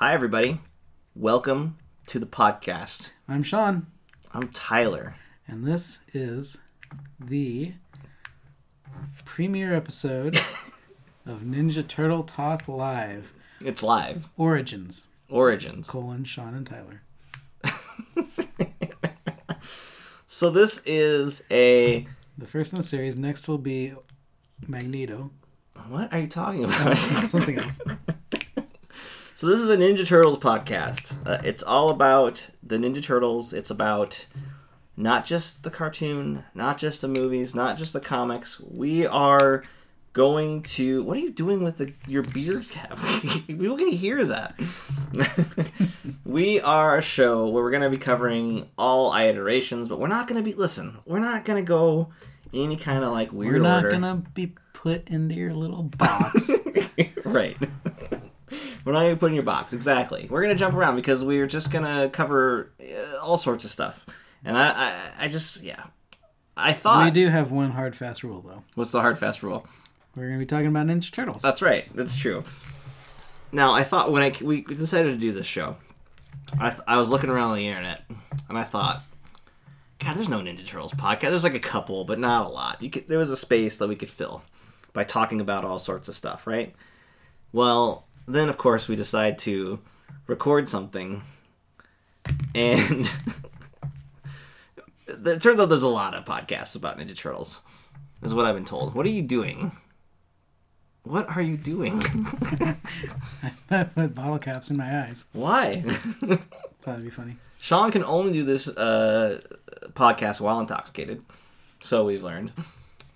Hi, everybody. Welcome to the podcast. I'm Sean, I'm Tyler. and this is the premiere episode of Ninja Turtle Talk Live It's live. Origins, Origins. colon Sean and Tyler. So, this is a. The first in the series. Next will be Magneto. What are you talking uh, about? Something else. so, this is a Ninja Turtles podcast. Uh, it's all about the Ninja Turtles. It's about not just the cartoon, not just the movies, not just the comics. We are going to. What are you doing with the, your beard cap? People can hear that. we are a show where we're going to be covering all iterations, but we're not going to be. Listen, we're not going to go any kind of like weird We're not order. gonna be put into your little box. right. We're not gonna put in your box exactly. We're gonna jump around because we're just gonna cover uh, all sorts of stuff. And I, I, I just, yeah, I thought. we do have one hard fast rule though. What's the hard fast rule? We're gonna be talking about Ninja Turtles. That's right. That's true. Now I thought when I we decided to do this show, I th- I was looking around the internet and I thought, God, there's no Ninja Turtles podcast. There's like a couple, but not a lot. You could there was a space that we could fill by talking about all sorts of stuff, right? Well, then of course we decide to record something, and it turns out there's a lot of podcasts about Ninja Turtles. Is what I've been told. What are you doing? What are you doing? I put bottle caps in my eyes. Why? Thought it'd be funny. Sean can only do this uh, podcast while intoxicated, so we've learned.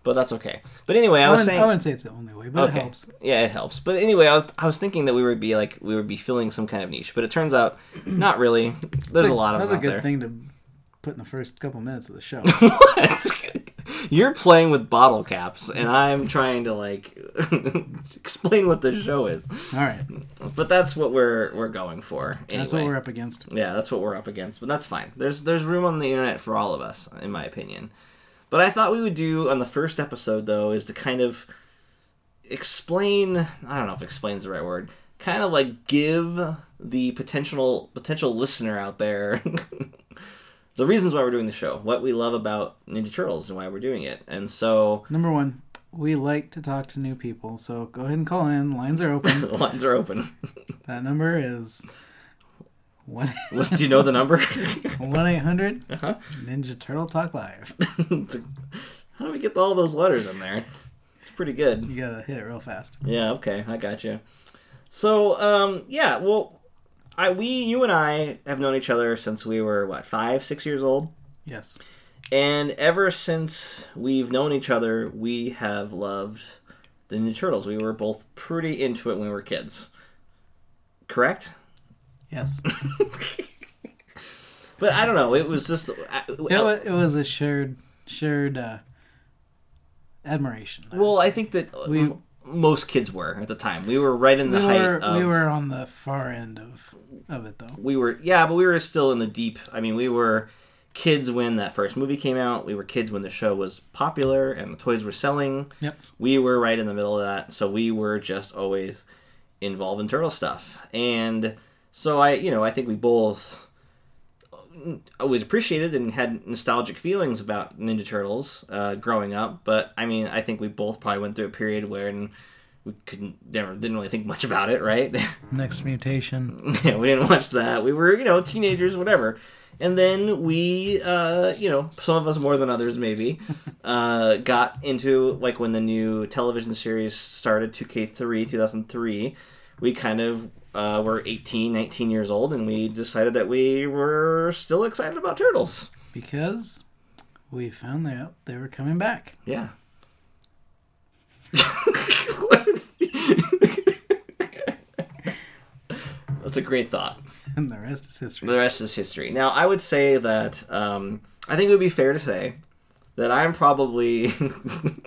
But that's okay. But anyway, I I was saying. I wouldn't say it's the only way, but okay. it helps. Yeah, it helps. But anyway, I was I was thinking that we would be like we would be filling some kind of niche, but it turns out not really. There's a lot of That's a good there. thing to put in the first couple minutes of the show. What? You're playing with bottle caps, and I'm trying to like explain what the show is. All right, But that's what we're we're going for. Anyway. that's what we're up against. Yeah, that's what we're up against, but that's fine. There's there's room on the internet for all of us, in my opinion. But I thought we would do on the first episode though is to kind of explain. I don't know if "explain's the right word. Kind of like give the potential potential listener out there the reasons why we're doing the show, what we love about Ninja Turtles, and why we're doing it. And so Number one, we like to talk to new people, so go ahead and call in. Lines are open. lines are open. that number is one What- do you know the number? one eight hundred Uh-huh. Ninja Turtle Talk Live. How do we get all those letters in there? It's pretty good. You gotta hit it real fast. Yeah, okay, I got you. So, um, yeah, well, I we you and I have known each other since we were what five, six years old, Yes, and ever since we've known each other, we have loved the Ninja Turtles. We were both pretty into it when we were kids. Correct? Yes. But I don't know. It was just I- It was, it was a shared shared uh, admiration. I well. I think that We- m- most kids were at the time. We were right in the we height were of we were on the far end of of it though. we were yeah but we were still in the deep i mean we were kids when that first movie came out we were kids when the show was popular and the toys were selling Yep. we were right in the middle of that so we were just always involved in turtle stuff and so i you know i think we both always appreciated and had nostalgic feelings about ninja turtles uh, growing up but i mean i think we both probably went through a period where we couldn't never didn't really think much about it right Next mutation. yeah, we didn't watch that. We were, you know, teenagers, whatever. And then we, uh, you know, some of us more than others maybe, uh, got into like when the new television series started, 2K3, 2003. We kind of uh, were 18, 19 years old, and we decided that we were still excited about turtles. because we found out they were coming back. Yeah. That's a great thought. And the rest is history. The rest is history. Now, I would say that um, I think it would be fair to say that I'm probably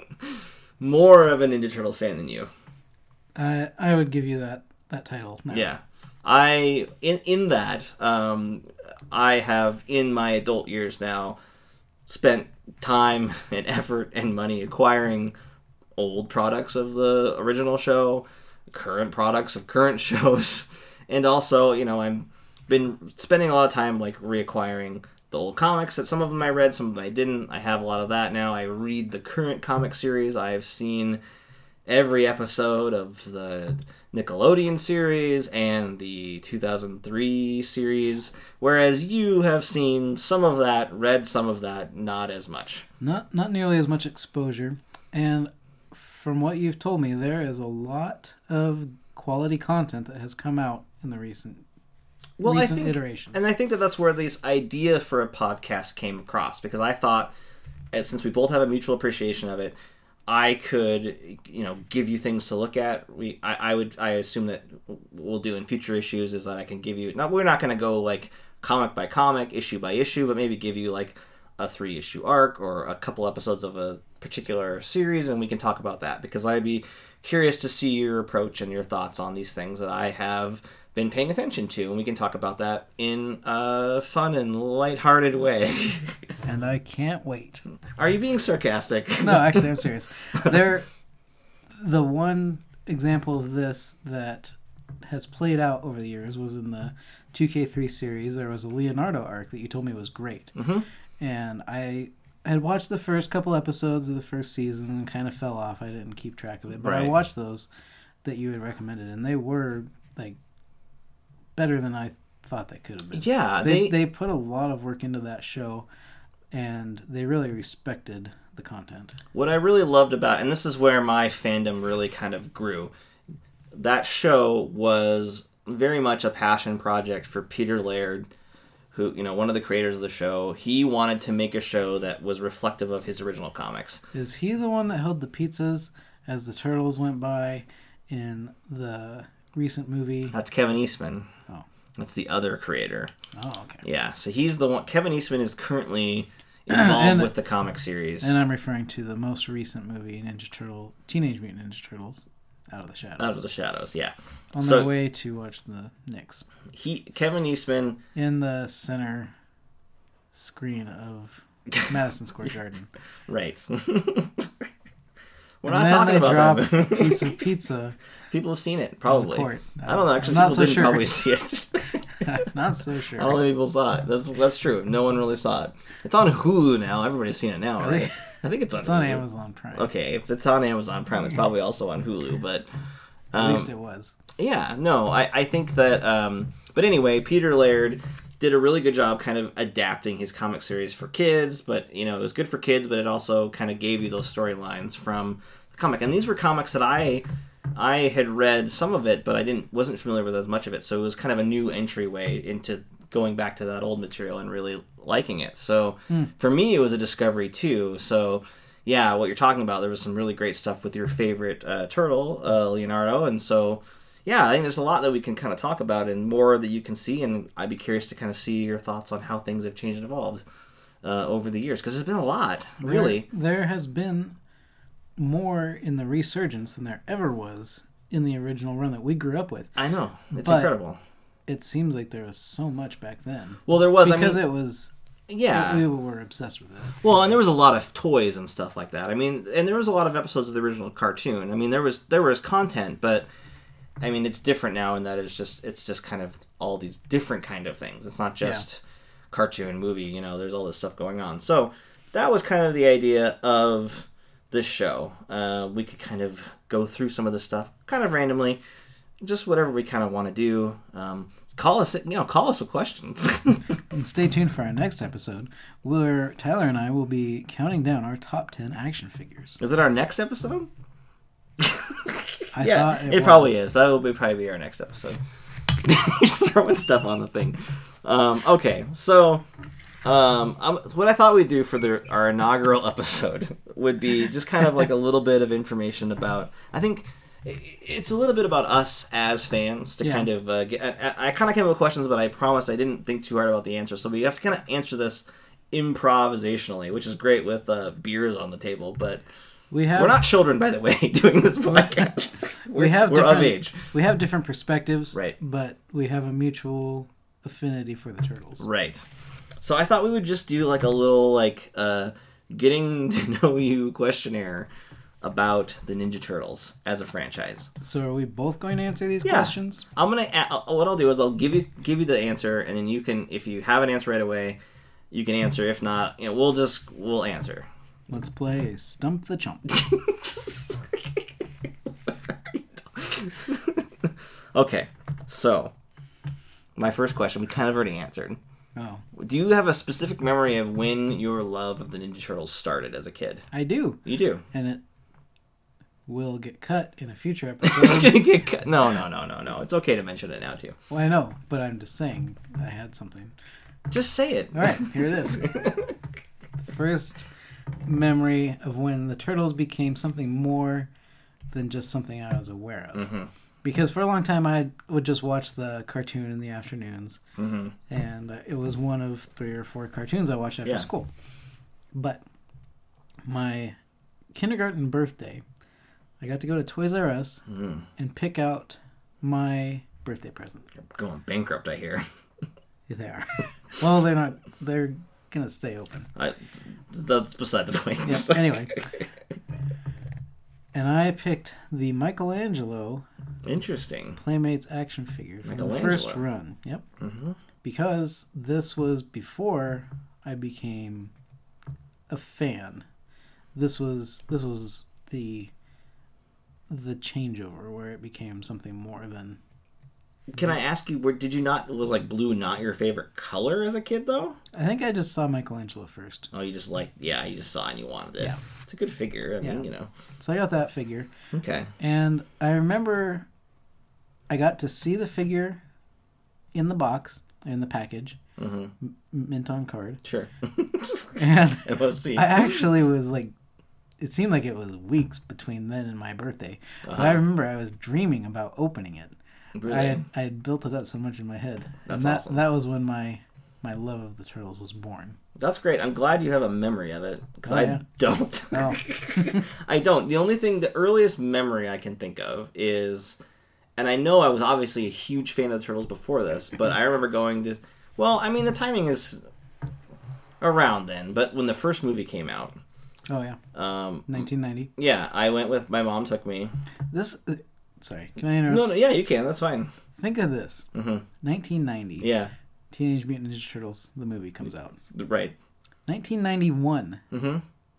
more of a Ninja Turtles fan than you. I I would give you that that title. Now. Yeah, I in in that um, I have in my adult years now spent time and effort and money acquiring old products of the original show, current products of current shows, and also you know I'm been spending a lot of time like reacquiring the old comics that some of them I read, some of them I didn't. I have a lot of that now. I read the current comic series. I've seen every episode of the Nickelodeon series and the 2003 series, whereas you have seen some of that, read some of that, not as much. Not not nearly as much exposure, and from what you've told me, there is a lot of quality content that has come out in the recent Well, recent I think, iterations. and I think that that's where this idea for a podcast came across because I thought, as since we both have a mutual appreciation of it, I could, you know, give you things to look at. We, I, I would, I assume that we'll do in future issues is that I can give you. Now, we're not going to go like comic by comic, issue by issue, but maybe give you like a three issue arc or a couple episodes of a particular series, and we can talk about that because I'd be curious to see your approach and your thoughts on these things that I have been paying attention to, and we can talk about that in a fun and lighthearted way. and I can't wait. Are you being sarcastic? No, actually, I'm serious. There, the one example of this that has played out over the years was in the 2K3 series. There was a Leonardo arc that you told me was great, Mhm. and I had watched the first couple episodes of the first season and kind of fell off. I didn't keep track of it, but I watched those that you had recommended, and they were like better than I thought they could have been. Yeah, they, they, they put a lot of work into that show, and they really respected the content. what I really loved about, and this is where my fandom really kind of grew. That show was very much a passion project for Peter Laird, who you know one of the creators of the show. He wanted to make a show that was reflective of his original comics. Is he the one that held the pizzas as the turtles went by in the recent movie? That's Kevin Eastman. Oh. That's the other creator. Oh, okay. Yeah, so he's the one. Kevin Eastman is currently involved And- with the comic series. And I'm referring to the most recent movie, Ninja Turtle, Teenage Mutant Ninja Turtles, Out of the Shadows. Out of the Shadows, yeah. On so- their way to watch the Knicks He Kevin Eastman, in the center screen of Madison Square Garden. right? We're and not talking about a piece of pizza. people have seen it, probably. court. I don't know. Actually, people so didn't sure. probably see it. not so sure. I don't people saw it. That's that's true. No one really saw it. It's on Hulu now. Everybody's seen it now, Really? right? I think it's on. it's on Amazon Prime. Okay, if it's on Amazon Prime, it's probably also on Hulu. But At um, least it was. Yeah, no, I, I think that. Um, but anyway, Peter Laird did a really good job kind of adapting his comic series for kids, but, you know, it was good for kids, but it also kind of gave you those storylines from the comic. And these were comics that I. I had read some of it, but I didn't wasn't familiar with as much of it, so it was kind of a new entryway into going back to that old material and really liking it. So for me, it was a discovery too. So yeah, what you're talking about, there was some really great stuff with your favorite uh, turtle, uh, Leonardo, and so yeah, I think there's a lot that we can kind of talk about and more that you can see, and I'd be curious to kind of see your thoughts on how things have changed and evolved uh, over the years because there's been a lot, really. There, there has been more in the resurgence than there ever was in the original run that we grew up with. I know it's But- incredible. It seems like there was so much back then Well, there was because I mean, it was yeah. we were obsessed with it. Well, and there was a lot of toys and stuff like that. I mean, and there was a lot of episodes of the original cartoon. I mean, there was there was content, but I mean, it's different now in that it's just it's just kind of all these different kind of things. It's not just cartoon movie. You know, there's all this stuff going on. So that was kind of the idea of this show. Uh, we could kind of go through some of this stuff kind of randomly, just whatever we kind of want to do. Um, call us, you know, call us with questions. And stay tuned for our next episode where Tyler and I will be counting down our top 10 action figures. Is it our next episode? I yeah, thought it, it, probably is. That will be probably be our next episode. He's throwing stuff on the thing. Um, okay, so um, um, what I thought we'd do for the, our inaugural episode would be just kind of like a little bit of information about. I think it's a little bit about us as fans to Yeah. kind of uh, get. I, I kind of came up with questions, but I promised I didn't think too hard about the answer. So we have to kind of answer this improvisationally, which is great with uh, beers on the table, but. We have We're not children, by the way, doing this podcast. We're, have we're of age. we have different perspectives, Right. But we have a mutual affinity for the turtles. Right. So I thought we would just do like a little like uh getting to know you questionnaire about the Ninja Turtles as a franchise. So are we both going to answer these Yeah. questions? I'm gonna. What I'll do is I'll give you give you the answer, and then you can, if you have an answer right away, you can answer. If not, you know, we'll just we'll answer. Let's play Stump the Chump. okay, so my first question we kind of already answered. Oh, Do you have a specific memory of when your love of the Ninja Turtles started as a kid? I do, You do. and it will get cut in a future it's episode. gonna get cut. No, no, no, no, no. It's okay to mention it now too. well, I know, but I'm just saying I had something. Just say it. All right, here it is. the First memory of when the turtles became something more than just something I was aware of. Mhm. Because for a long time I would just watch the cartoon in the afternoons, hmm and uh, it was one of three or four cartoons I watched after Yeah. school. But my kindergarten birthday, I got to go to Toys R Us Mm. and pick out my birthday present. You're going bankrupt, I hear. They are. well, they're not. They're gonna stay open. I, that's beside the point. Anyway. And I picked the Michelangelo Interesting. Playmates action figure from the first run. Yep. Mm-hmm. Because this was before I became a fan. This was this was the the changeover where it became something more than Can I ask you, where did you not was like blue not your favorite color as a kid though? I think I just saw Michelangelo first. Oh, you just like yeah, you just saw and you wanted it. Yeah. It's a good figure. I mean, you know. So I got that figure. Okay. And I remember I got to see the figure in the box, in the package, hmm m- mint on card. Sure. And I actually was like, it seemed like it was weeks between then and my birthday. But I Uh-huh. remember I was dreaming about opening it. Really. I had I had built it up so much in my head, That's and that awesome. that was when my my love of the turtles was born. That's great. I'm glad you have a memory of it because Oh, I yeah. don't. Oh. I don't. The only thing, the earliest memory I can think of is, and I know I was obviously a huge fan of the Turtles before this, but I remember going to. Well, I mean, the timing is around then, but when the first movie came out, Oh yeah, um, 1990. yeah, I went with my mom. Took me. This. Sorry, can I interrupt? No, no, yeah, you can. That's fine. Think of this. Mm-hmm. 1990. Yeah, Teenage Mutant Ninja Turtles, the movie comes out. right. 1991, Mm-hmm.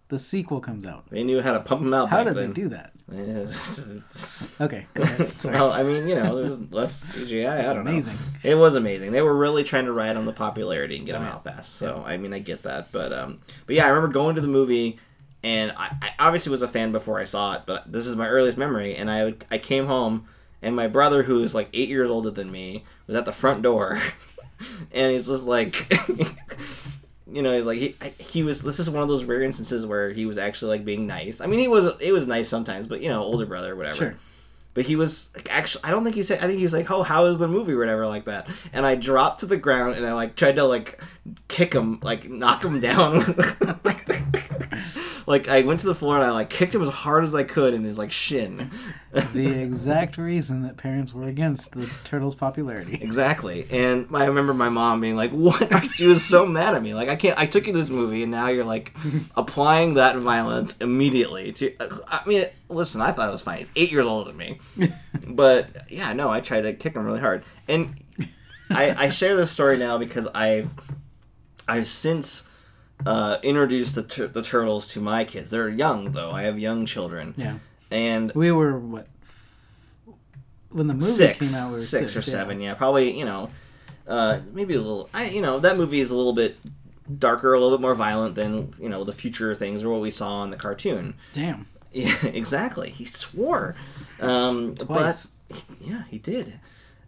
the sequel comes out. They knew how to pump them out. How did then. they do that? Okay, go ahead. Sorry. well, I mean, you know, there's less CGI. I don't know. amazing. It was amazing. They were really trying to ride on the popularity and get them Oh, yeah. out fast. So I mean, I get that, but um, but yeah, I remember going to the movie, and I, I obviously was a fan before I saw it, but this is my earliest memory. And I would, I came home, and my brother, who is like eight years older than me, was at the front door, and he's just like. You know, he's like he he was. This is one of those rare instances where he was actually like being nice. I mean, he was it was nice sometimes, but you know, older brother, whatever. Sure. But he was like, actually, I don't think he said. I think he was like, "Oh, how is the movie?" or whatever like that. And I dropped to the ground and I like tried to like kick him, like knock him down. like I went to the floor and I like kicked him as hard as I could in his like shin. the exact reason that parents were against the turtles' popularity. Exactly. And I remember my mom being like, "What?" She was so mad at me. Like, I can't. I took you to this movie, and now you're like applying that violence immediately. To, uh, I mean, listen, I thought it was fine. He's eight years older than me, but yeah, no, I tried to kick him really hard. And I, I share this story now because I've I've since uh, introduced the tur- the turtles to my kids. They're young though. I have young children, Yeah, and we were what when the movie six, came out. We were six, six, or yeah. seven. Yeah, probably. You know, uh, maybe a little. I, you know, that movie is a little bit darker, a little bit more violent than you know the future things or what we saw in the cartoon. Damn. Yeah, exactly. He swore. Um, Twice. But yeah, he did.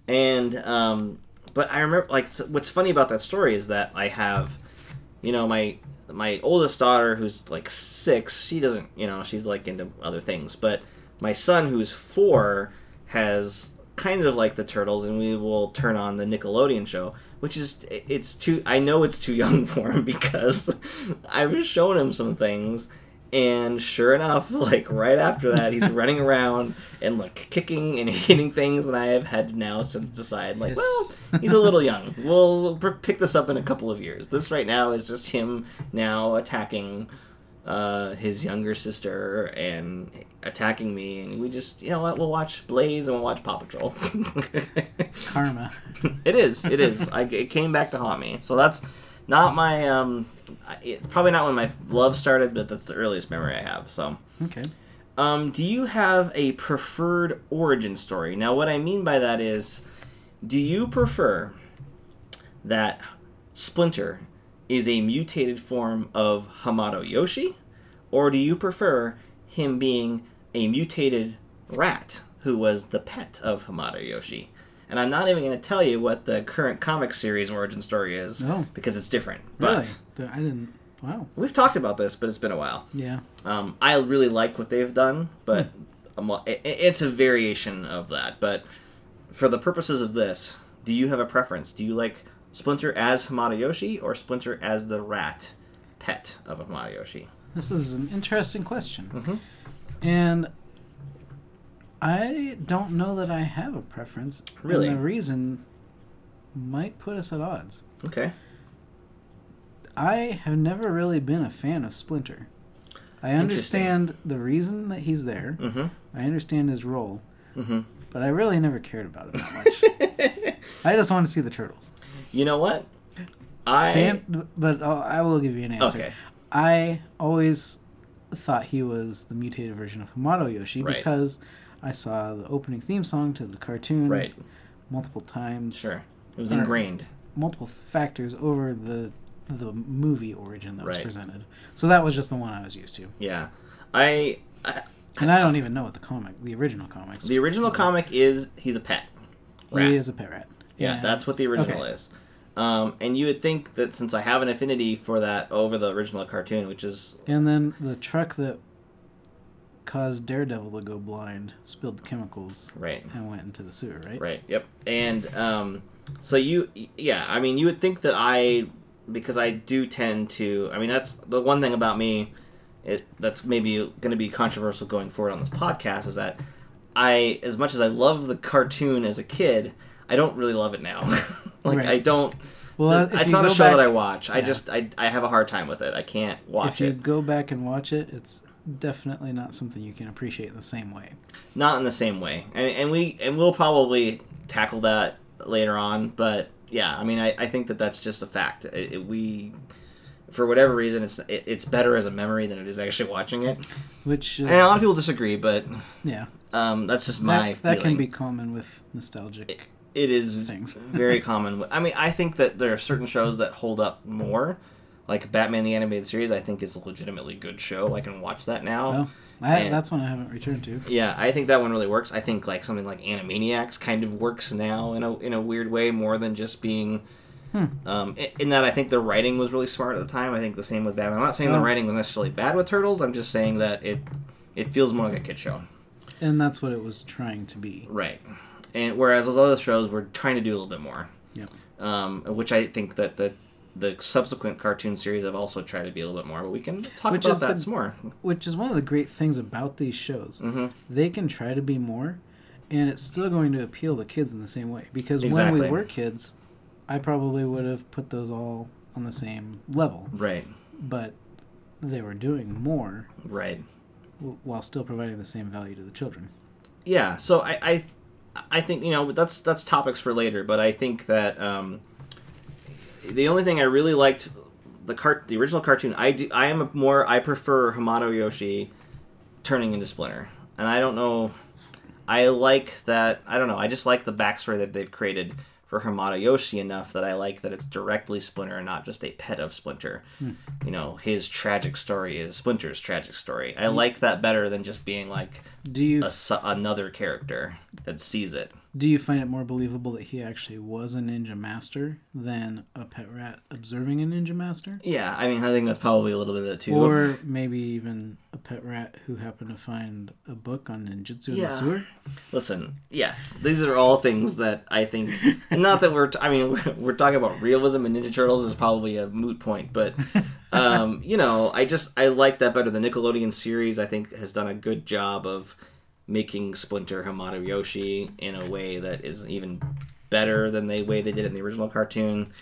And um, but I remember like what's funny about that story is that I have, you know, my my oldest daughter who's like six. She doesn't, you know, she's like into other things. But my son who's four has kind of like the turtles and we will turn on the nickelodeon show which is it's too i know it's too young for him because i was shown him some things and sure enough like right after that he's running around and like kicking and hitting things and i have had now since decide like Yes. well he's a little young we'll pick this up in a couple of years this right now is just him now attacking uh, his younger sister and attacking me, and we just you know what we'll watch Blaze and we'll watch Paw Patrol. Karma. it is. It is. I, it came back to haunt me. So that's not my. Um, it's probably not when my love started, but that's the earliest memory I have. So, Okay. um, do you have a preferred origin story? Now, what I mean by that is, do you prefer that Splinter is a mutated form of Hamato Yoshi, or do you prefer him being a mutated rat who was the pet of Hamato Yoshi? And I'm not even going to tell you what the current comic series origin story is Oh. because it's different. Really? But I didn't. Wow. we've talked about this, but it's been a while. Yeah. Um, I really like what they've done, but it, it's a variation of that. But for the purposes of this, do you have a preference? Do you like Splinter as Hamato Yoshi or Splinter as the rat pet of Hamato Yoshi? This is an interesting question. Mhm. And I don't know that I have a preference. Really? And the reason might put us at odds. Okay. I have never really been a fan of Splinter. I understand the reason that he's there. Mm-hmm. I understand his role, Mm-hmm. but I really never cared about him that much. I just want to see the turtles. you know what? I an- but I'll, I will give you an answer. okay. I always thought he was the mutated version of Hamato Yoshi Right. because I saw the opening theme song to the cartoon Right. multiple times. Sure. It was ingrained. Multiple factors over the the movie origin that was Right. presented. So that was just the one I was used to. Yeah. I, I And I don't even know what the comic, the original comics. the original comic is he's a pet. rat. He is a pet rat. Yeah, that's what the original Okay. is. Um, and you would think that since I have an affinity for that over the original cartoon, which is And then the truck that caused Daredevil to go blind spilled the chemicals right, and went into the sewer, right? right, yep. And um, so you, yeah, I mean, you would think that I, because I do tend to, I mean, that's the one thing about me. It that's maybe going to be controversial going forward on this podcast is that I, as much as I love the cartoon as a kid, I don't really love it now. like Right. I don't. Well, the- it's not a show back- that I watch. I just I, I have a hard time with it. I can't watch it. if you it. go back and watch it, it's definitely not something you can appreciate in the same way. Not in the same way. And, and we and we'll probably tackle that later on. But yeah, I mean, I, I think that that's just a fact. It, it- we, for whatever reason, it's it, it's better as a memory than it is actually watching it. Which is, And a lot of people disagree, but yeah, um, that's just my that, that can be common with nostalgic. it is things. very common. I mean, I think that there are certain shows that hold up more. Like Batman the Animated Series, I think is a legitimately good show. I can watch that now. Oh, I, and- that's one I haven't returned to. Yeah, I think that one really works. I think like something like Animaniacs kind of works now in a in a weird way more than just being. Hmm. Um, in, in that I think the writing was really smart at the time. I think the same with Batman. I'm not saying the Oh. writing was necessarily bad with Turtles. I'm just saying that it it feels more like a kid show, And that's what it was trying to be. right? And whereas those other shows were trying to do a little bit more. Yep. Um, which I think that the the subsequent cartoon series have also tried to be a little bit more. But we can talk Which about that the- some more. Which is one of the great things about these shows. hmm They can try to be more, and it's still going to appeal to kids in the same way. Because when we were kids, I probably would have put those all on the same level. Right. But they were doing more Right. w- while still providing the same value to the children. yeah so I, I i think you know that's that's topics for later but i think that um the only thing i really liked the cart the original cartoon i do i am a more i prefer hamato yoshi turning into splinter and i don't know i like that i don't know i just like the backstory that they've created for Hamato Yoshi enough that I like that it's directly Splinter and not just a pet of Splinter. Hmm. You know, his tragic story is Splinter's tragic story. I hmm. like that better than just being like Do you a, another character that sees it. Do you find it more believable that he actually was a ninja master than a pet rat observing a ninja master? Yeah, I mean, I think that's probably a little bit of it too. Or maybe even a pet rat who happened to find a book on ninjutsu in the sewer? Listen, yes, these are all things that I think, not that we're, t- I mean, we're, we're talking about realism and Ninja Turtles is probably a moot point, but, um, you know, I just, I like that better. The Nickelodeon series, I think, has done a good job of making Splinter Hamato Yoshi in a way that is even better than the way they did in the original cartoon.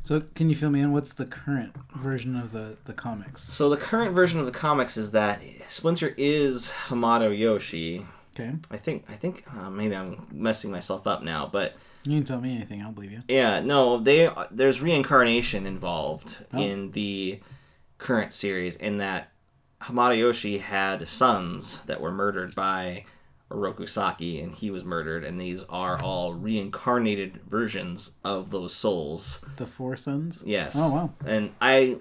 So can you fill me in? What's the current version of the the comics? So the current version of the comics is that Splinter is Hamato Yoshi. Okay, I think I think uh, maybe I'm messing myself up now, but you can tell me anything. I'll believe you. yeah, no, they there's reincarnation involved Oh. in the current series in that Hamato Yoshi had sons that were murdered by Oroku Saki and he was murdered and these are all reincarnated versions of those souls. The Four Sons. Yes. Oh wow. And I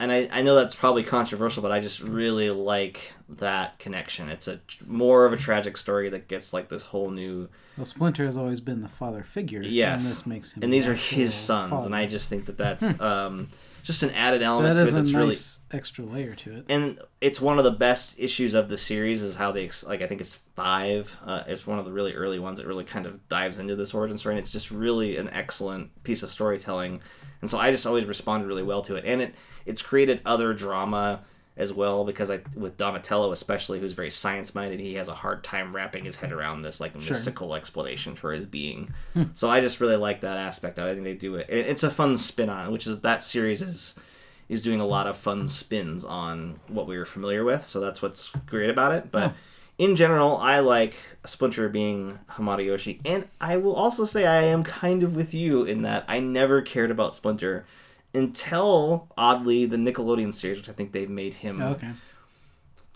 and I, I know that's probably controversial, but I just really like that connection. It's a more of a tragic story that gets like this whole new Well, Splinter has always been the father figure. Yes. And this makes him. and these are his sons, father. and I just think that that's um, just an added element that to is it a that's nice extra layer to it. And it's one of the best issues of the series is how they like. I think it's five. Uh, it's one of the really early ones that really kind of dives into this origin story, and it's just really an excellent piece of storytelling. And so I just always responded really well to it, and it it's created other drama as well because I with Donatello especially who's very science minded he has a hard time wrapping his head around this like Sure. mystical explanation for his being. Hmm. So I just really like that aspect of it I think they do it. It- it's a fun spin on which is that series is is doing a lot of fun spins on what we were familiar with so that's what's great about it. But oh. in general I like Splinter being Hamato Yoshi and I will also say I am kind of with you in that I never cared about Splinter until oddly the Nickelodeon series, which I think they've made him. Oh, okay.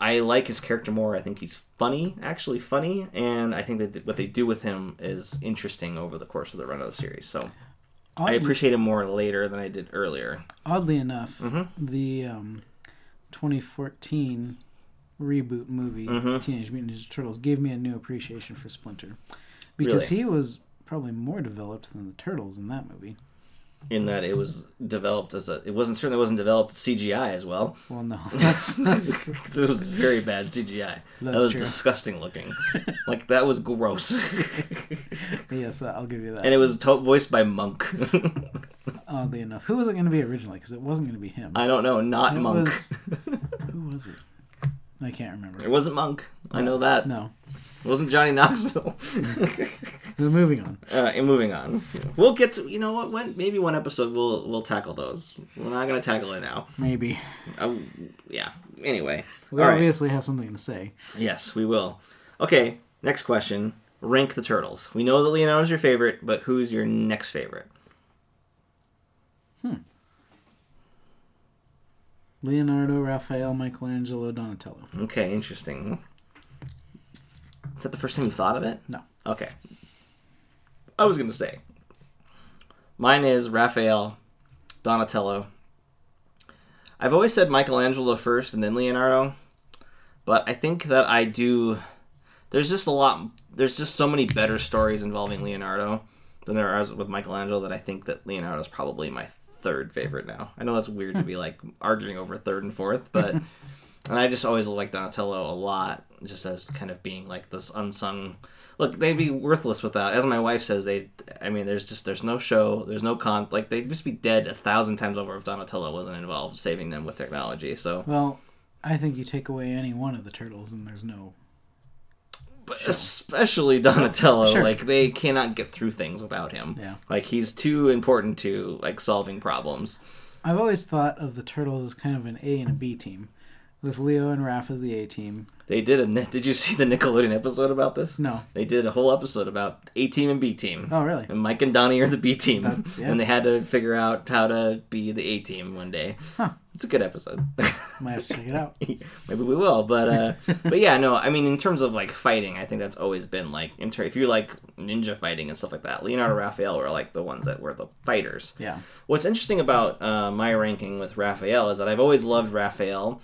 I like his character more. I think he's funny, actually funny, and I think that what they do with him is interesting over the course of the run of the series. So I appreciate him more later than I did earlier. oddly enough, Mhm. the um, 2014 reboot movie Mhm. Teenage Mutant Ninja Turtles gave me a new appreciation for Splinter because he was probably more developed than the turtles in that movie. In that it was developed as a, it wasn't certainly wasn't developed CGI as well. Well, no, that's that's it was very bad CGI. that was true. disgusting looking. like that was gross. yes, uh, I'll give you that. and it was to- voiced by Monk. Oddly enough, who was it going to be originally? Because it wasn't going to be him. I don't know, not Monk. was- Who was it? I can't remember. It wasn't Monk. I know that. No. It wasn't Johnny Knoxville. We're moving on. uh, and moving on. We'll get to you know what? When maybe one episode we'll we'll tackle those. We're not gonna tackle it now. Maybe. Uh, yeah. Anyway. We All right. obviously have something to say. Yes, we will. Okay. Next question. Rank the turtles. We know that Leonardo's your favorite, but who's your next favorite? Hmm. Leonardo, Raphael, Michelangelo, Donatello. Okay, interesting. Is that the first time you thought of it? No. Okay. I was gonna say. Mine is Raphael, Donatello. I've always said Michelangelo first and then Leonardo, but I think that I do. There's just a lot. There's just so many better stories involving Leonardo than there are with Michelangelo that I think that Leonardo is probably my third favorite now. I know that's weird to be like arguing over third and fourth, but and I just always like Donatello a lot, just as kind of being like this unsung. Look, they'd be worthless without. As my wife says, they. I mean, there's just there's no show, there's no con. Like they'd just be dead a thousand times over if Donatello wasn't involved, saving them with technology. So, Well, I think you take away any one of the turtles and there's no. but especially Donatello, Sure. like they cannot get through things without him. Yeah. Like he's too important to like solving problems. I've always thought of the turtles as kind of an A and a B team, with Leo and Raph as the A team. They did a. Did you see the Nickelodeon episode about this? No. They did a whole episode about A team and B team. Oh, really? And Mike and Donnie are the B team, yeah. and they had to figure out how to be the A team one day. Huh. It's a good episode. Might have to check it out. Maybe we will, but uh, but yeah, no. I mean, in terms of like fighting, I think that's always been like ter- if you like ninja fighting and stuff like that. Leonardo Raphael were like the ones that were the fighters. Yeah. What's interesting about uh, my ranking with Raphael is that I've always loved Raphael,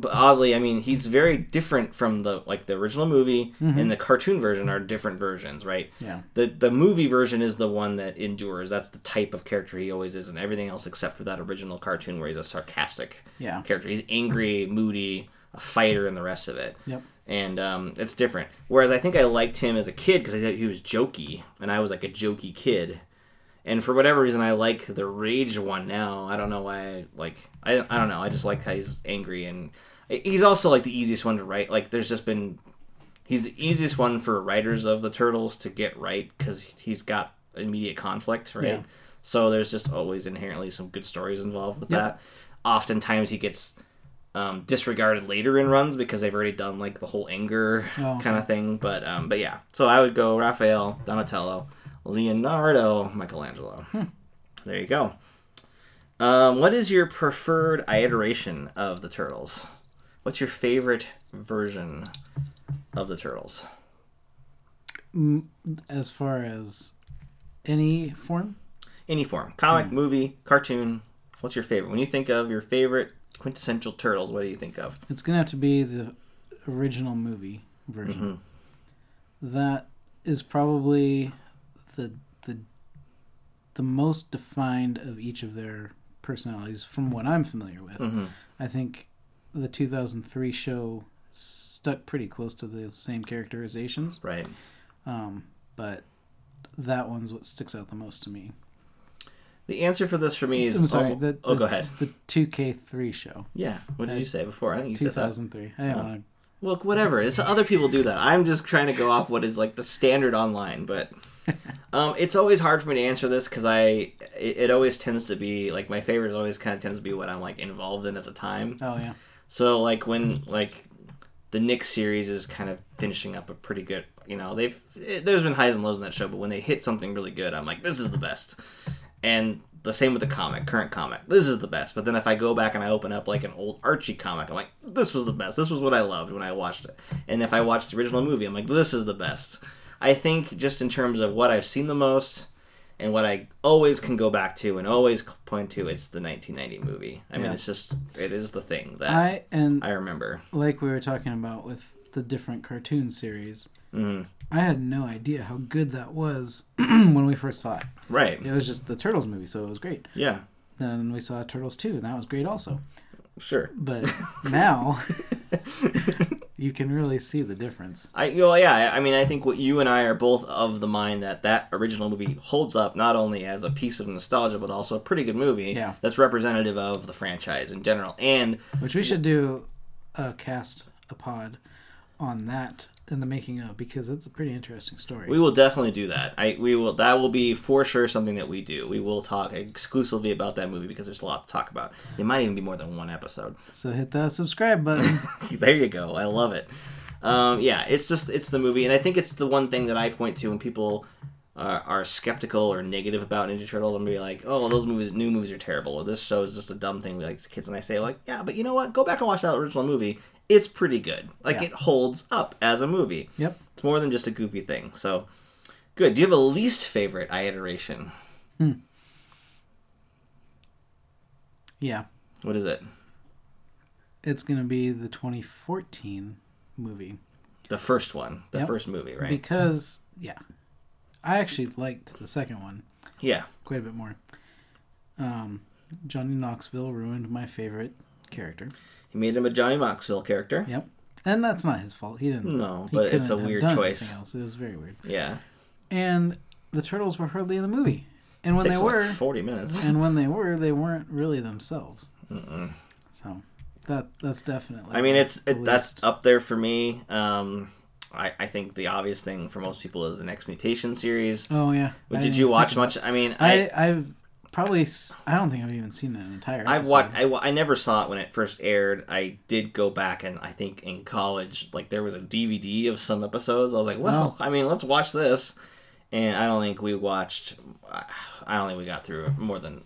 but oddly, I mean, he's very different from the like the original movie and the cartoon version are different versions, right? Yeah. The the movie version is the one that endures. That's the type of character he always is, and everything else except for that original cartoon where he's a sarcastic Yeah. character. He's angry, moody, a fighter, and the rest of it. Yep. And um, it's different. Whereas I think I liked him as a kid because I thought he was jokey, and I was like a jokey kid. And for whatever reason, I like the rage one now. I don't know why. I, like I, I don't know. I just like how he's angry, and he's also like the easiest one to write. Like there's just been, he's the easiest one for writers of the turtles to get right because he's got immediate conflict, right? Yeah. So there's just always inherently some good stories involved with Yep. that. Oftentimes he gets um, disregarded later in runs because they've already done like the whole anger Oh, kind of thing. But um, but yeah, so I would go Raphael, Donatello, Leonardo, Michelangelo. Hmm. There you go. Um, what is your preferred iteration of the turtles? What's your favorite version of the turtles? Mm, As far as any form, Any form, comic, Hmm. movie, cartoon. What's your favorite? When you think of your favorite quintessential turtles, what do you think of? it's gonna have to be the original movie version. That is probably the the the most defined of each of their personalities from what I'm familiar with. Mm-hmm. I think the 2003 show stuck pretty close to the same characterizations, Right. um, but that one's what sticks out the most to me. The answer for this for me is. I'm sorry. Oh, the, oh, the- go ahead. The 2K3 show, Yeah. What did Uh, you say before? I think you said 2003. I don't Oh. know. Well, whatever. It's other people do that. I'm just trying to go off what is like the standard online, but um, it's always hard for me to answer this because I it, it always tends to be like my favorite always kind of tends to be what I'm like involved in at the time. Oh yeah. So like when like the Nick series is kind of finishing up a pretty good, you know, they've it, there's been highs and lows in that show, but when they hit something really good, I'm like, this is the best. And the same with the comic, current comic. This is the best. But then if I go back and I open up like an old Archie comic, I'm like, this was the best. This was what I loved when I watched it. And if I watched the original movie, I'm like, this is the best. I think just in terms of what I've seen the most and what I always can go back to and always point to, it's the 1990 movie. I mean, Yeah. it's just it is the thing that I, and I remember. like we were talking about with the different cartoon series, hmm I had no idea how good that was when we first saw it. Right. It was just the Turtles movie, so it was great. Yeah. Then we saw Turtles 2, and that was great also. Sure. But now you can really see the difference. I well, yeah. I I mean, I think what you and I are both of the mind that that original movie holds up not only as a piece of nostalgia, but also a pretty good movie. Yeah. That's representative of the franchise in general. And Which we should do a cast, a pod on that in the making of because it's a pretty interesting story. we will definitely do that. I we will. That will be for sure something that we do. We will talk exclusively about that movie because there's a lot to talk about. It might even be more than one episode. so hit that subscribe button. there you go. I love it. Um, yeah, it's just it's the movie, and I think it's the one thing that I point to when people are, are skeptical or negative about Ninja Turtles and be like, "Oh, well, those movies, new movies are terrible," or "This show is just a dumb thing." Like kids, and I say, like, "Yeah, but you know what? Go back and watch that original movie. It's pretty good. Like Yeah. it holds up as a movie. yep. It's more than just a goofy thing." So, good. Do you have a least favorite iteration? Yeah. What is it? It's going to be the 2014 movie. The first one, the Yep. first movie, right? Because, yeah. I actually liked the second one yeah. quite a bit more. Um, Johnny Knoxville ruined my favorite character. He made him a Johnny Knoxville character. Yep. And that's not his fault. He didn't. No, he but it's a weird choice. Else. It was very weird. Yeah. And the turtles were hardly in the movie. And when they like were, 40 minutes. and when they were, they weren't really themselves. Mm-mm. So that that's definitely. I mean, it's it, that's up there for me. Um, I, I think the obvious thing for most people is the Next Mutation series. Oh yeah. But did you watch much? I mean. I, I I've probably I don't think I've even seen an entire. I've watched. I, I never saw it when it first aired. I did go back and I think in college, like there was a DVD of some episodes. I was like, well, oh. I mean, let's watch this. And I don't think we watched. I don't think we got through more than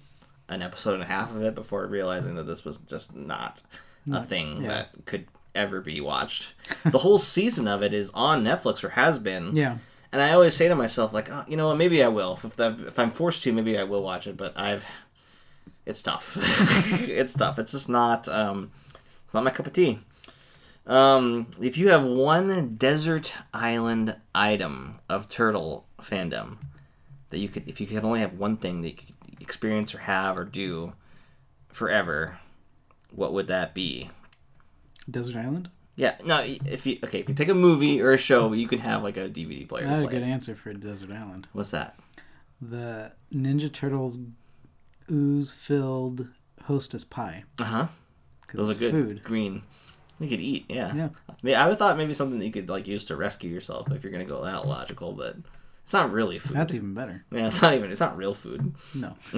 an episode and a half of it before realizing that this was just not a thing yeah. that could ever be watched. the whole season of it is on Netflix or has been. Yeah. And I always say to myself, like, oh, you know what, maybe I will. If, if I'm forced to, maybe I will watch it. But I've, it's tough. it's tough. It's just not, um, not my cup of tea. Um, if you have one desert island item of turtle fandom that you could, if you could only have one thing that you could experience or have or do forever, what would that be? Desert Island. Yeah, no. If you okay, if you pick a movie or a show, you can have like a DVD player. To a play good answer for Desert Island. What's that? The Ninja Turtles ooze filled Hostess pie. Uh huh. Those are good. Food. Green. You could eat. Yeah. Yeah. I, mean, I would thought maybe something that you could like use to rescue yourself if you're gonna go that logical, but It's not really food. That's even better. yeah, it's not even. It's not real food. No,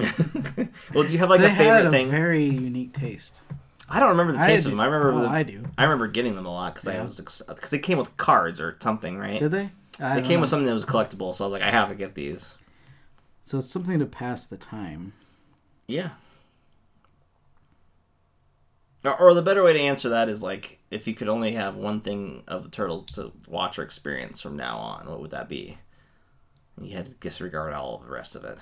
well, do you have like they a had favorite a thing? very unique taste. I don't remember the I taste do- of them. I remember oh, the, I do. I remember getting them a lot because I was because they came with cards or something, right? Did they? I they came know. with something that was collectible, so I was like, I have to get these. So it's something to pass the time. Yeah. Or, or the better way to answer that is like, if you could only have one thing of the turtles to watch or experience from now on, what would that be? You had to disregard all of the rest of it.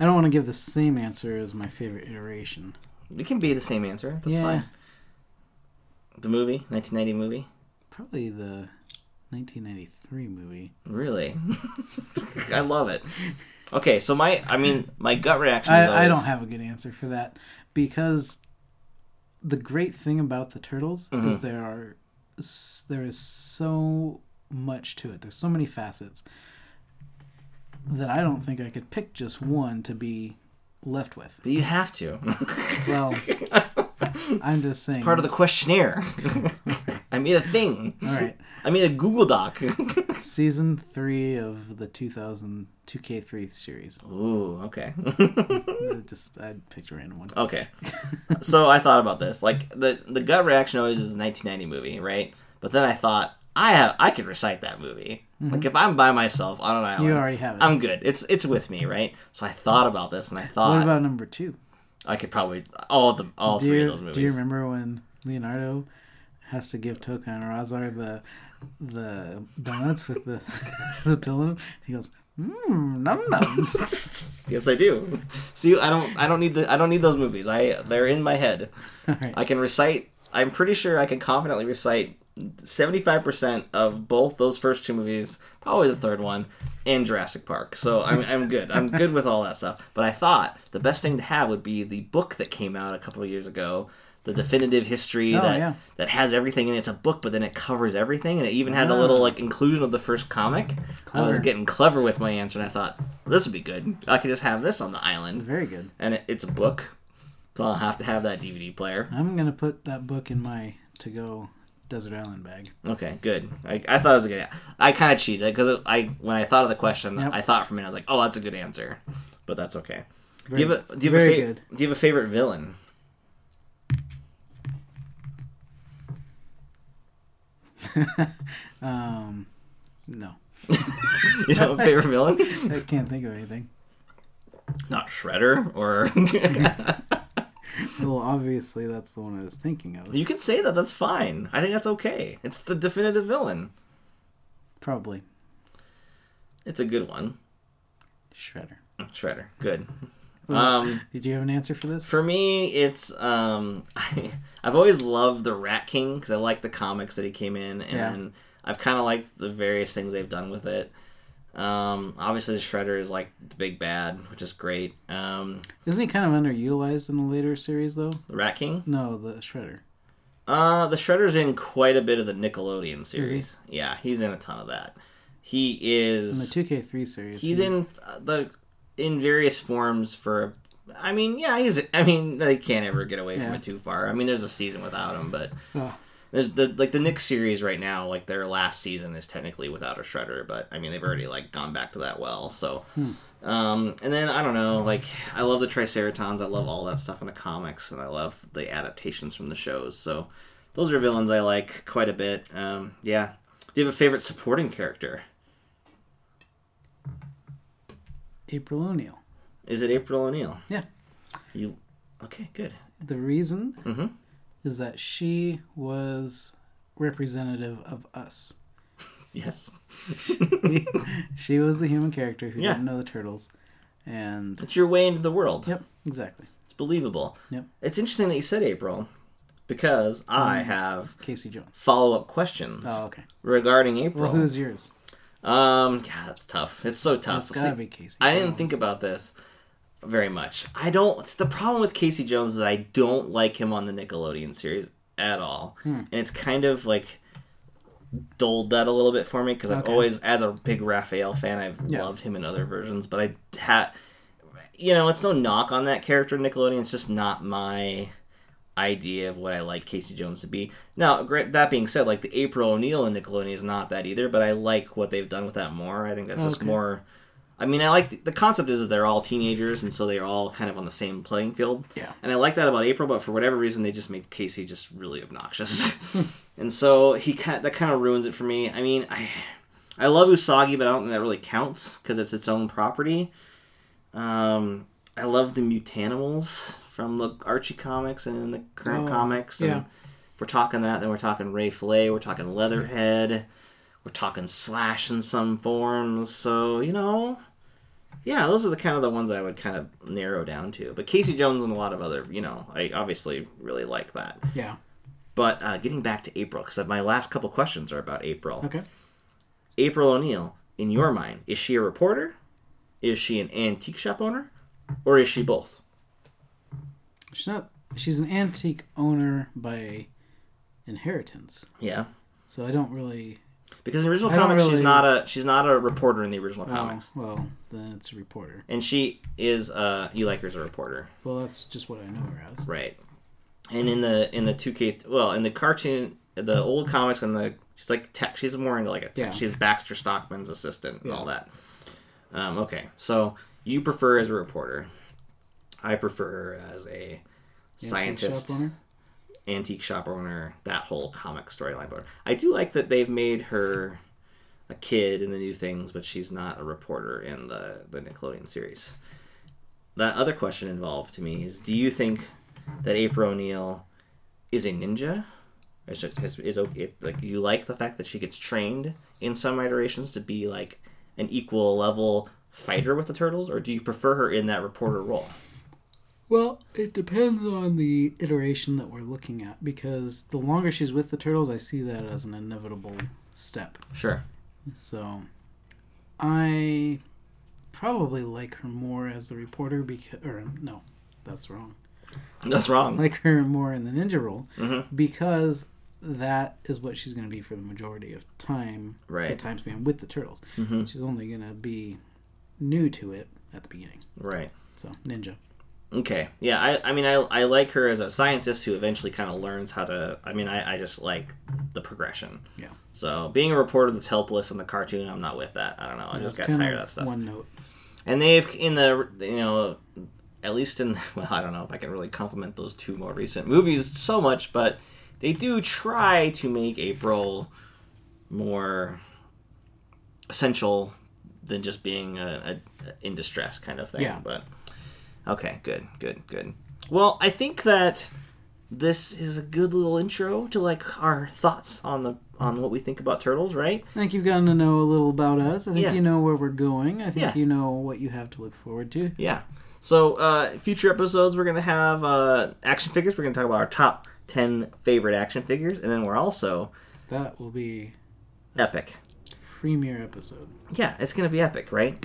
I don't want to give the same answer as my favorite iteration. It can be the same answer. That's yeah, fine. The movie, 1990 movie. probably the 1993 movie. Really, I love it. Okay, so my, I mean, my gut reaction. Is I, I don't have a good answer for that because the great thing about the turtles Mm-hmm. is there are there is so much to it. There's so many facets that I don't think I could pick just one to be left with. But you have to. Well, I'm just saying. Part of the questionnaire. I made a thing. All right, I made a Google Doc. season three of the 2000 2K3 series. Ooh, okay. Just I picked a random one. okay. So I thought about this. Like the the gut reaction always is a 1990 movie, right? But then I thought I have I could recite that movie. Like if I'm by myself on an island, Mm-hmm. You already have it. I'm good. It's it's with me, right? So I thought about this and I thought what about number two? I could probably all the all do three you, of those movies. Do you remember when Leonardo has to give Tokka and Rahzar the the donuts with the the pillow? He goes, mmm, num nums. yes, I do. See, I don't I don't need the I don't need those movies. I they're in my head. Right. I can recite. I'm pretty sure I can confidently recite 75% of both those first two movies, probably the third one, and Jurassic Park. So I'm, I'm good. I'm good with all that stuff. But I thought the best thing to have would be the book that came out a couple of years ago, the definitive history Oh, that yeah. that has everything in it. It's a book, but then it covers everything, and it even had a ah. little like inclusion of the first comic. I was getting clever with my answer, and I thought this would be good. I could just have this on the island, Very good. and it, it's a book, so I'll have to have that DVD player. I'm gonna put that book in my to go desert island bag. Okay, good. I, I thought it was a good. I kind of cheated because I when I thought of the question, Yep. I thought for a minute I was like, "Oh, that's a good answer," but that's okay. Very, do you have a do you have a fa- good. do you have a favorite villain? Um, no, You know, a favorite villain? I can't think of anything. Not Shredder or. Well, obviously that's the one I was thinking of. you can say that. That's fine. I think that's okay. It's the definitive villain. Probably It's a good one. Shredder. Shredder. Good. Um. Did you have an answer for this? For me, it's um, I, I've always loved the Rat King because I like the comics that he came in, and I've kind of liked the various things they've done with it. Um, obviously, the Shredder is like the big bad, which is great. Um, Isn't he kind of underutilized in the later series though? the Rat King, No, the Shredder. uh, the Shredder's in quite a bit of the Nickelodeon he? series. Yeah, he's in a ton of that. He is In the 2K3 series. he's he- in uh, the in various forms for. I mean, yeah, he's. I mean, they can't ever get away from it too far. I mean, there's a season without him, but. Oh, There's the like the Nick series right now, like their last season is technically without a shredder, but I mean they've already like gone back to that well. So, um, and then I don't know, like I love the Triceratons, I love all that stuff in the comics, and I love the adaptations from the shows. So, those are villains I like quite a bit. Um, yeah. Do you have a favorite supporting character? April O'Neil. Is it April O'Neil? Yeah. You okay? Good. The reason Mhm. Is that she was representative of us. Yes. she was the human character who Yeah. didn't know the turtles, and It's your way into the world. yep, exactly. It's believable. Yep. It's interesting that you said April, because I have Casey Jones. follow up questions Oh, okay. regarding April. Well, who's yours? Um, God, that's tough. It's so tough. It's gotta See, be Casey. I didn't think about this very much. I don't. It's the problem with Casey Jones is I don't like him on the Nickelodeon series at all, Hmm. and it's kind of like dulled that a little bit for me because I've always, as a big Raphael fan, I've Yeah. loved him in other versions, but I had, you know, it's no knock on that character in Nickelodeon. It's just not my idea of what I like Casey Jones to be. Now, that being said, like the April O'Neil in Nickelodeon is not that either, but I like what they've done with that more. I think that's just more. I mean, I like the, the concept is they're all teenagers, and so they're all kind of on the same playing field. Yeah. And I like that about April, but for whatever reason, they just make Casey just really obnoxious, and so he kind that kind of ruins it for me. I mean, I I love Usagi, but I don't think that really counts because it's its own property. Um, I love the Mutanimals from the Archie comics and the current Oh, comics. And yeah. if we're talking that, then we're talking Ray Fillet, we're talking Leatherhead, we're talking Slash in some forms. So you know, yeah, those are the kind of the ones I would kind of narrow down to. But Casey Jones and a lot of other, you know, I obviously really like that. Yeah. But uh, getting back to April, because my last couple questions are about April. Okay. April O'Neil, in your mind, is she a reporter? Is she an antique shop owner? Or is she both? She's not. She's an antique owner by inheritance, Yeah. so I don't really. Because in the original I comics she's not a she's not a reporter in the original Oh, comics. well, then it's a reporter. And she is uh you like her as a reporter. Well, that's just what I know her as. Right. And in the in the two K well, in the cartoon the old comics and the she's like tech she's more into like a tech Yeah. she's Baxter Stockman's assistant and Yeah. all that. Um, okay. So you prefer as a reporter. I prefer her as a scientist. Antique shop owner, that whole comic storyline. But I do like that they've made her a kid in the new things, but she's not a reporter in the the Nickelodeon series. That other question involved to me is: Do you think that April O'Neil is a ninja? Is it, is, is okay, like you like the fact that she gets trained in some iterations to be like an equal level fighter with the turtles, or do you prefer her in that reporter role? Well, it depends on the iteration that we're looking at because the longer she's with the turtles, I see that as an inevitable step. Sure. So, I probably like her more as the reporter because, or no, that's wrong. That's wrong. like her more in the ninja role Mhm. because that is what she's going to be for the majority of time. Right. The time span with the turtles. Mhm. She's only going to be new to it at the beginning. Right. So ninja. Okay. Yeah, I, I mean, I, I like her as a scientist who eventually kind of learns how to. I mean, I, I just like the progression. Yeah. So being a reporter that's helpless in the cartoon, I'm not with that. I don't know. I Yeah, just got tired of that stuff. One note. And they've in the you know, at least in well, I don't know if I can really compliment those two more recent movies so much, but they do try to make April more essential than just being a, a in distress kind of thing. Yeah. But okay, good, good, good. Well, I think that this is a good little intro to like our thoughts on the on what we think about turtles, right? I think you've gotten to know a little about us. I think Yeah. you know where we're going. I think Yeah. you know what you have to look forward to. Yeah. So, uh, future episodes, we're going to have uh, action figures. We're going to talk about our top 10 favorite action figures. And then we're also That will be epic. premiere episode. Yeah, it's going to be epic, right?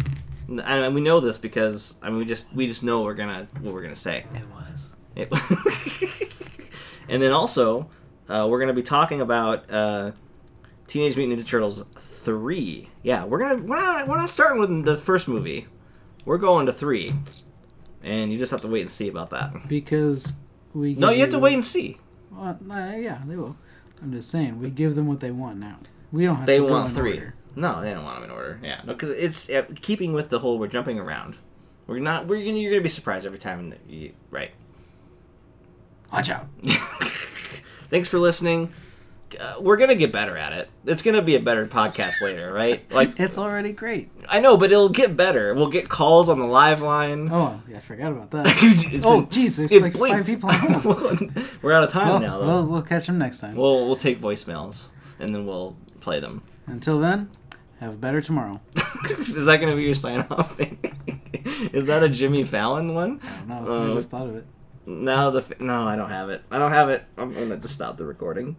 And we know this because, I mean, we just we just know we're gonna what we're going to say. It was. It- and then also, uh, we're going to be talking about uh, Teenage Mutant Ninja Turtles 3. Yeah, we're to we're not, we're not starting with the first movie. We're going to 3. And you just have to wait and see about that. Because we. No, you have to wait and see. Well, uh, yeah, they will. I'm just saying, we give them what they want now. We don't have They want three. order. No, they don't want them in order. Yeah, because it's uh, keeping with the whole we're jumping around. We're not. We're gonna, you're gonna be surprised every time. That you, right. Watch out. Thanks for listening. Uh, we're gonna get better at it. It's gonna be a better podcast later, right? Like It's already great. I know, but it'll get better. We'll get calls on the live line. Oh, yeah, I forgot about that. Oh, Jesus, like blinked. five people we're out of time well, now, though. we'll, we'll catch them next time. we'll we'll take voicemails and then we'll play them. Until then, have better tomorrow. Is that gonna be your sign off thing? Is that a Jimmy Fallon one? I don't know. Uh, I just thought of it. No, the f- no, I don't have it. I don't have it. I'm gonna just stop the recording.